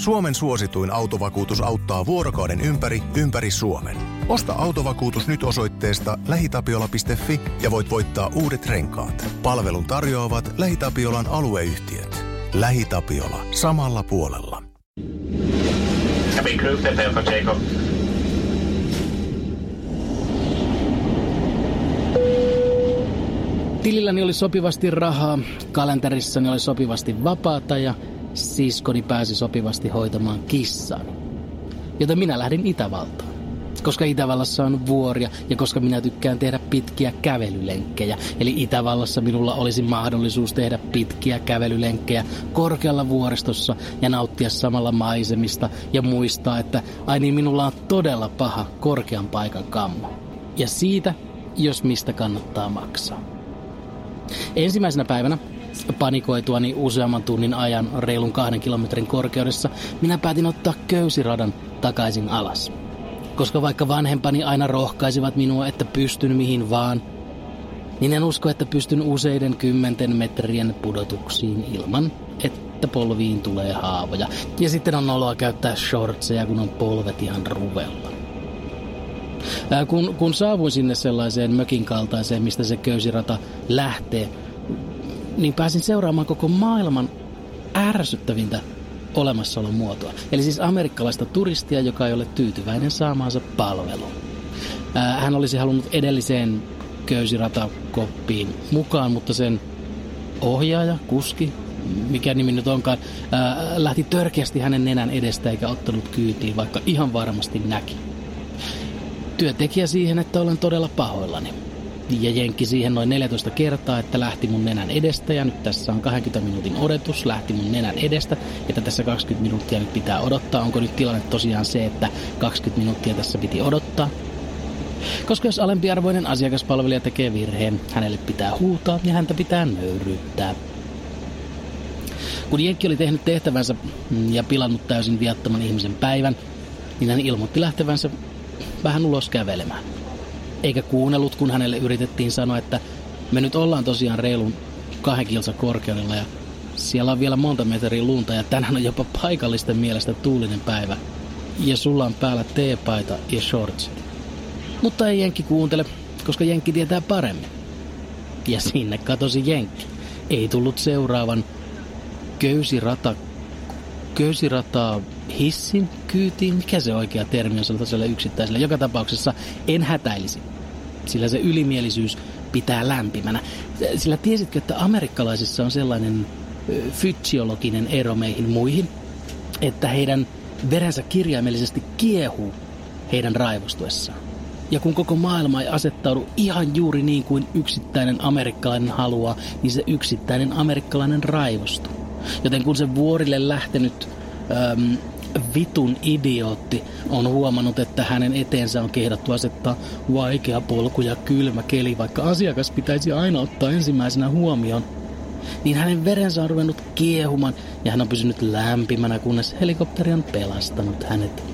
Suomen suosituin autovakuutus auttaa vuorokauden ympäri, ympäri Suomen. Osta autovakuutus nyt osoitteesta lähitapiola.fi ja voit voittaa uudet renkaat. Palvelun tarjoavat LähiTapiolan alueyhtiöt. LähiTapiola. Samalla puolella. Tililläni oli sopivasti rahaa, kalenterissani oli sopivasti vapaata ja siskoni pääsi sopivasti hoitamaan kissan. Joten minä lähdin Itävaltaan. Koska Itävallassa on vuoria ja koska minä tykkään tehdä pitkiä kävelylenkkejä. Eli Itävallassa minulla olisi mahdollisuus tehdä pitkiä kävelylenkkejä korkealla vuoristossa ja nauttia samalla maisemista ja muistaa, että ai niin minulla on todella paha korkean paikan kammo. Ja siitä, jos mistä kannattaa maksaa. Ensimmäisenä päivänä panikoituani useamman tunnin ajan reilun kahden kilometrin korkeudessa, minä päätin ottaa köysiradan takaisin alas. Koska vaikka vanhempani aina rohkaisivat minua, että pystyn mihin vaan, niin en usko, että pystyn useiden kymmenten metrien pudotuksiin ilman, että polviin tulee haavoja. Ja sitten on oloa käyttää shortseja, kun on polvet ihan ruvella. Kun, kun saavuin sinne sellaiseen mökin kaltaiseen, mistä se köysirata lähtee, niin pääsin seuraamaan koko maailman ärsyttävintä olemassaolon muotoa. Eli siis amerikkalaista turistia, joka ei ole tyytyväinen saamaansa palveluun. Ää, hän olisi halunnut edelliseen köysiratakoppiin mukaan, mutta sen ohjaaja, kuski, mikä nimi nyt onkaan, lähti törkeästi hänen nenän edestä eikä ottanut kyytiin, vaikka ihan varmasti näki. Työtekijä siihen, että olen todella pahoillani ja jenkki siihen noin 14 kertaa, että lähti mun nenän edestä ja nyt tässä on 20 minuutin odotus, lähti mun nenän edestä, että tässä 20 minuuttia nyt pitää odottaa. Onko nyt tilanne tosiaan se, että 20 minuuttia tässä piti odottaa? Koska jos alempiarvoinen asiakaspalvelija tekee virheen, hänelle pitää huutaa ja häntä pitää nöyryyttää. Kun Jenkki oli tehnyt tehtävänsä ja pilannut täysin viattoman ihmisen päivän, niin hän ilmoitti lähtevänsä vähän ulos kävelemään eikä kuunnellut, kun hänelle yritettiin sanoa, että me nyt ollaan tosiaan reilun kahden kilsa korkeudella ja siellä on vielä monta metriä lunta ja tänään on jopa paikallisten mielestä tuulinen päivä. Ja sulla on päällä teepaita ja shorts. Mutta ei Jenkki kuuntele, koska Jenkki tietää paremmin. Ja sinne katosi Jenkki. Ei tullut seuraavan köysirata, köysirataa hissin kyytiin. Mikä se oikea termi on sellaiselle yksittäiselle? Joka tapauksessa en hätäilisi sillä se ylimielisyys pitää lämpimänä. Sillä tiesitkö, että amerikkalaisissa on sellainen fysiologinen ero meihin muihin, että heidän verensä kirjaimellisesti kiehuu heidän raivostuessaan. Ja kun koko maailma ei asettaudu ihan juuri niin kuin yksittäinen amerikkalainen haluaa, niin se yksittäinen amerikkalainen raivostuu. Joten kun se vuorille lähtenyt äm, vitun idiootti on huomannut, että hänen eteensä on kehdattu asettaa vaikea polku ja kylmä keli, vaikka asiakas pitäisi aina ottaa ensimmäisenä huomioon, niin hänen verensä on ruvennut kiehumaan ja hän on pysynyt lämpimänä, kunnes helikopteri on pelastanut hänet.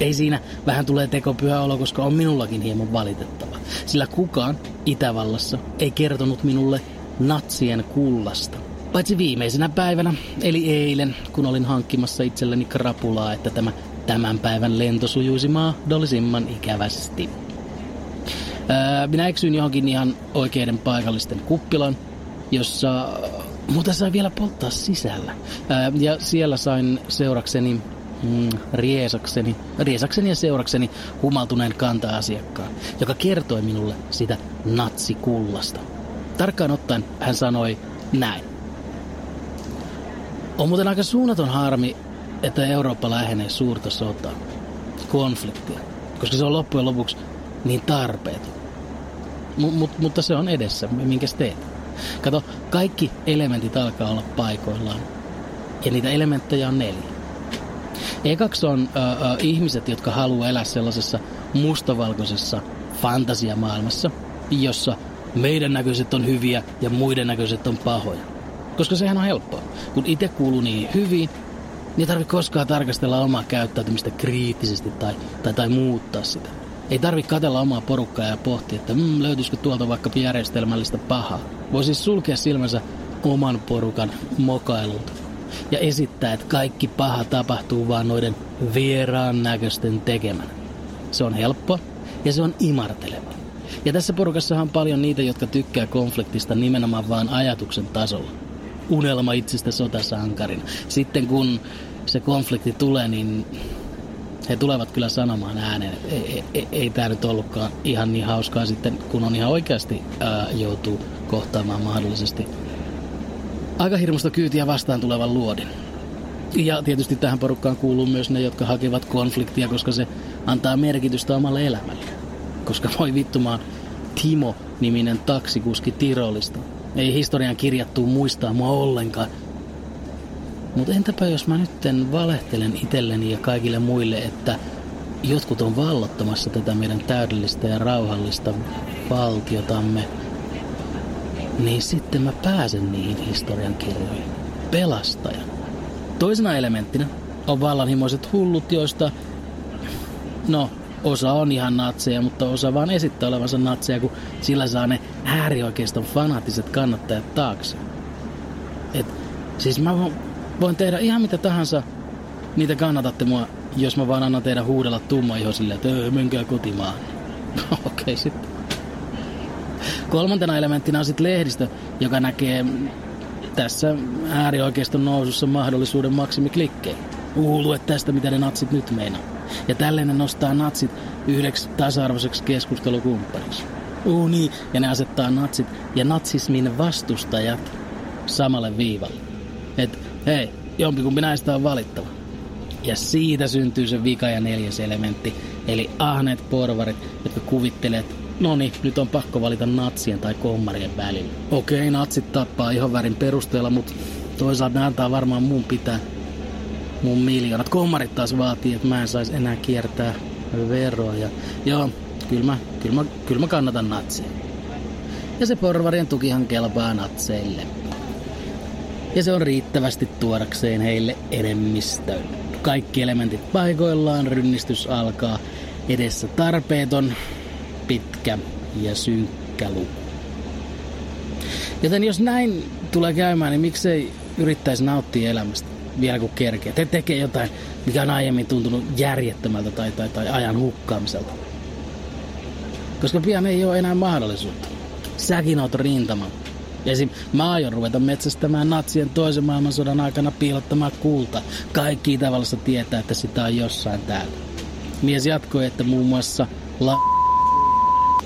Ei siinä vähän tulee tekopyhä olo, koska on minullakin hieman valitettava. Sillä kukaan Itävallassa ei kertonut minulle natsien kullasta. Paitsi viimeisenä päivänä, eli eilen, kun olin hankkimassa itselleni krapulaa, että tämä tämän päivän lento sujuisi mahdollisimman ikävästi. Ää, minä eksyin johonkin ihan oikeiden paikallisten kuppilan, jossa muuta sai vielä polttaa sisällä. Ää, ja siellä sain seurakseni mm, riesakseni, riesakseni ja seurakseni humaltuneen kanta-asiakkaan, joka kertoi minulle sitä natsikullasta. Tarkkaan ottaen hän sanoi näin. On muuten aika suunnaton harmi, että Eurooppa lähenee suurta sotaa, konfliktia, koska se on loppujen lopuksi niin tarpeeton. M- mut, mutta se on edessä, minkä teet. Kato, kaikki elementit alkaa olla paikoillaan. Ja niitä elementtejä on neljä. Ekaksi on ö, ö, ihmiset, jotka haluaa elää sellaisessa mustavalkoisessa fantasiamaailmassa, jossa meidän näköiset on hyviä ja muiden näköiset on pahoja. Koska sehän on helppoa. Kun itse kuuluu niin hyvin, niin ei tarvitse koskaan tarkastella omaa käyttäytymistä kriittisesti tai, tai, tai muuttaa sitä. Ei tarvitse katella omaa porukkaa ja pohtia, että mm, löytyisikö tuolta vaikka järjestelmällistä pahaa. Voi siis sulkea silmänsä oman porukan mokailulta. ja esittää, että kaikki paha tapahtuu vaan noiden vieraan näköisten tekemänä. Se on helppo ja se on imarteleva. Ja tässä porukassahan on paljon niitä, jotka tykkää konfliktista nimenomaan vaan ajatuksen tasolla. Unelma itsestä sotasankarin. Sitten kun se konflikti tulee, niin he tulevat kyllä sanomaan ääneen, että ei, ei, ei tämä nyt ollutkaan ihan niin hauskaa sitten, kun on ihan oikeasti ää, joutuu kohtaamaan mahdollisesti aika hirmusta kyytiä vastaan tulevan luodin. Ja tietysti tähän porukkaan kuuluu myös ne, jotka hakevat konfliktia, koska se antaa merkitystä omalle elämälle. Koska voi vittumaan Timo-niminen taksikuski Tirolista. Ei historian kirjattu muistaa mua ollenkaan. Mutta entäpä jos mä nytten valehtelen itselleni ja kaikille muille, että jotkut on vallottamassa tätä meidän täydellistä ja rauhallista valtiotamme, niin sitten mä pääsen niihin historian kirjoihin. Pelastaja. Toisena elementtinä on vallanhimoiset hullut, joista, no, osa on ihan natseja, mutta osa vaan esittää olevansa natseja, kun sillä saa ne äärioikeiston fanaattiset kannattajat taakse. Et, siis mä voin tehdä ihan mitä tahansa, niitä kannatatte mua, jos mä vaan annan teidän huudella silleen, että menkää kotimaan. Okei okay, sitten. Kolmantena elementtinä on sitten lehdistö, joka näkee tässä äärioikeiston nousussa mahdollisuuden maksimiklikkeihin. Uu, lue tästä, mitä ne natsit nyt meinaa. Ja tälleen ne nostaa natsit yhdeksi tasa-arvoiseksi keskustelukumppaniksi. Uu niin, ja ne asettaa natsit ja natsismin vastustajat samalle viivalle. Et hei, jompikumpi näistä on valittava. Ja siitä syntyy se vika ja neljäs elementti, eli ahneet porvarit, jotka kuvittelee, että no niin, nyt on pakko valita natsien tai kommarien välillä. Okei, natsit tappaa ihan värin perusteella, mutta toisaalta ne antaa varmaan mun pitää mun miljoonat. Kommarit taas vaatii, että mä en saisi enää kiertää veroa. Ja, joo, kyllä mä, kyllä, mä, kyllä mä kannatan natseja. Ja se porvarien tukihan kelpaa natseille. Ja se on riittävästi tuodakseen heille enemmistön. Kaikki elementit paikoillaan, rynnistys alkaa. Edessä tarpeeton, pitkä ja synkkä luku. Joten jos näin tulee käymään, niin miksei yrittäisi nauttia elämästä vielä kun kerkee. Te tekee jotain, mikä on aiemmin tuntunut järjettömältä tai, tai, tai ajan hukkaamiselta. Koska pian ei ole enää mahdollisuutta. Säkin oot rintaman. Esim. mä aion ruveta metsästämään natsien toisen maailmansodan aikana piilottamaan kulta. Kaikki Itävallassa tietää, että sitä on jossain täällä. Mies jatkoi, että muun muassa la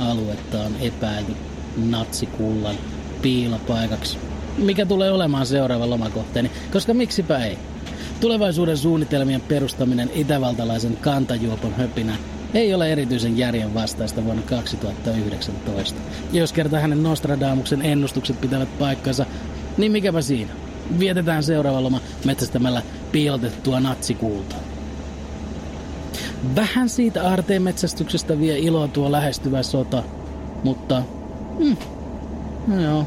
aluetta on epäilty natsikullan piilopaikaksi mikä tulee olemaan seuraava lomakohteeni, koska miksipä ei. Tulevaisuuden suunnitelmien perustaminen itävaltalaisen kantajuopon höpinä ei ole erityisen järjen vastaista vuonna 2019. Jos kerta hänen Nostradamuksen ennustukset pitävät paikkansa, niin mikäpä siinä. Vietetään seuraava loma metsästämällä piilotettua natsikultaa. Vähän siitä aarteen metsästyksestä vie iloa tuo lähestyvä sota, mutta... Hmm, no joo,